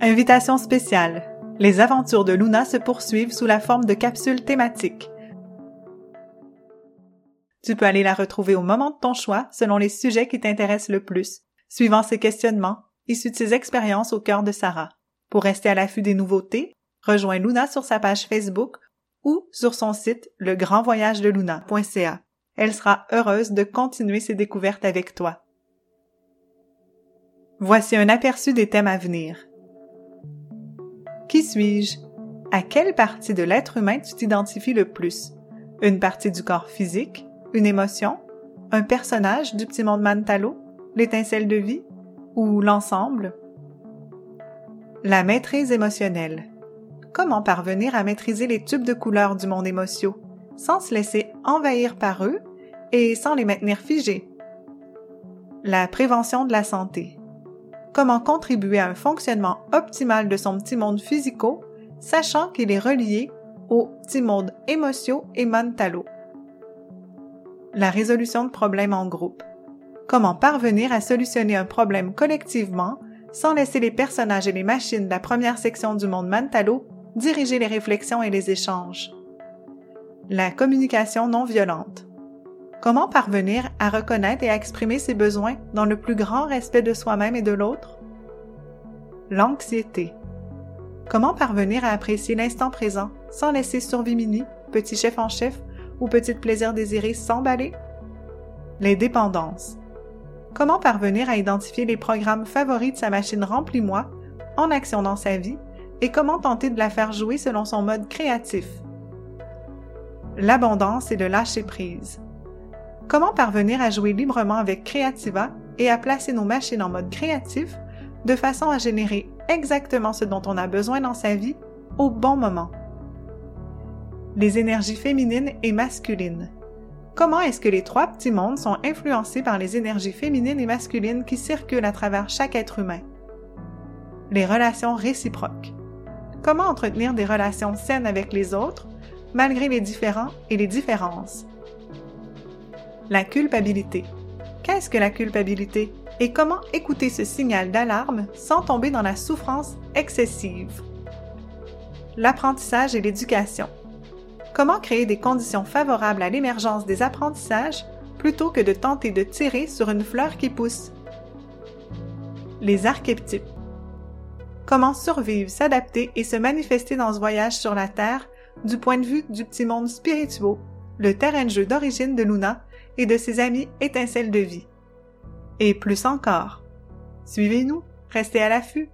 Invitation spéciale. Les aventures de Luna se poursuivent sous la forme de capsules thématiques. Tu peux aller la retrouver au moment de ton choix selon les sujets qui t'intéressent le plus, suivant ses questionnements, issus de ses expériences au cœur de Sarah. Pour rester à l'affût des nouveautés, rejoins Luna sur sa page Facebook ou sur son site legrandvoyagedeluna.ca. Elle sera heureuse de continuer ses découvertes avec toi. Voici un aperçu des thèmes à venir. Qui suis-je? À quelle partie de l'être humain tu t'identifies le plus? Une partie du corps physique? Une émotion? Un personnage du petit monde Mantalo? L'étincelle de vie? Ou l'ensemble? La maîtrise émotionnelle. Comment parvenir à maîtriser les tubes de couleurs du monde émotionnel sans se laisser envahir par eux et sans les maintenir figés? La prévention de la santé comment contribuer à un fonctionnement optimal de son petit monde physico, sachant qu'il est relié au petit monde émotion et mentalo. La résolution de problèmes en groupe. Comment parvenir à solutionner un problème collectivement sans laisser les personnages et les machines de la première section du monde mentalo diriger les réflexions et les échanges. La communication non violente. Comment parvenir à reconnaître et à exprimer ses besoins dans le plus grand respect de soi-même et de l'autre? L'anxiété. Comment parvenir à apprécier l'instant présent sans laisser survie petit chef en chef ou petit plaisir désiré s'emballer? Les dépendances. Comment parvenir à identifier les programmes favoris de sa machine Remplis-moi en action dans sa vie et comment tenter de la faire jouer selon son mode créatif? L'abondance et le lâcher prise. Comment parvenir à jouer librement avec Creativa et à placer nos machines en mode créatif de façon à générer exactement ce dont on a besoin dans sa vie au bon moment? Les énergies féminines et masculines. Comment est-ce que les trois petits mondes sont influencés par les énergies féminines et masculines qui circulent à travers chaque être humain? Les relations réciproques. Comment entretenir des relations saines avec les autres malgré les différends et les différences? La culpabilité. Qu'est-ce que la culpabilité et comment écouter ce signal d'alarme sans tomber dans la souffrance excessive? L'apprentissage et l'éducation. Comment créer des conditions favorables à l'émergence des apprentissages plutôt que de tenter de tirer sur une fleur qui pousse? Les archétypes. Comment survivre, s'adapter et se manifester dans ce voyage sur la Terre du point de vue du petit monde spirituel, le terrain de jeu d'origine de Luna et de ses amis étincelles de vie. Et plus encore. Suivez-nous, restez à l'affût.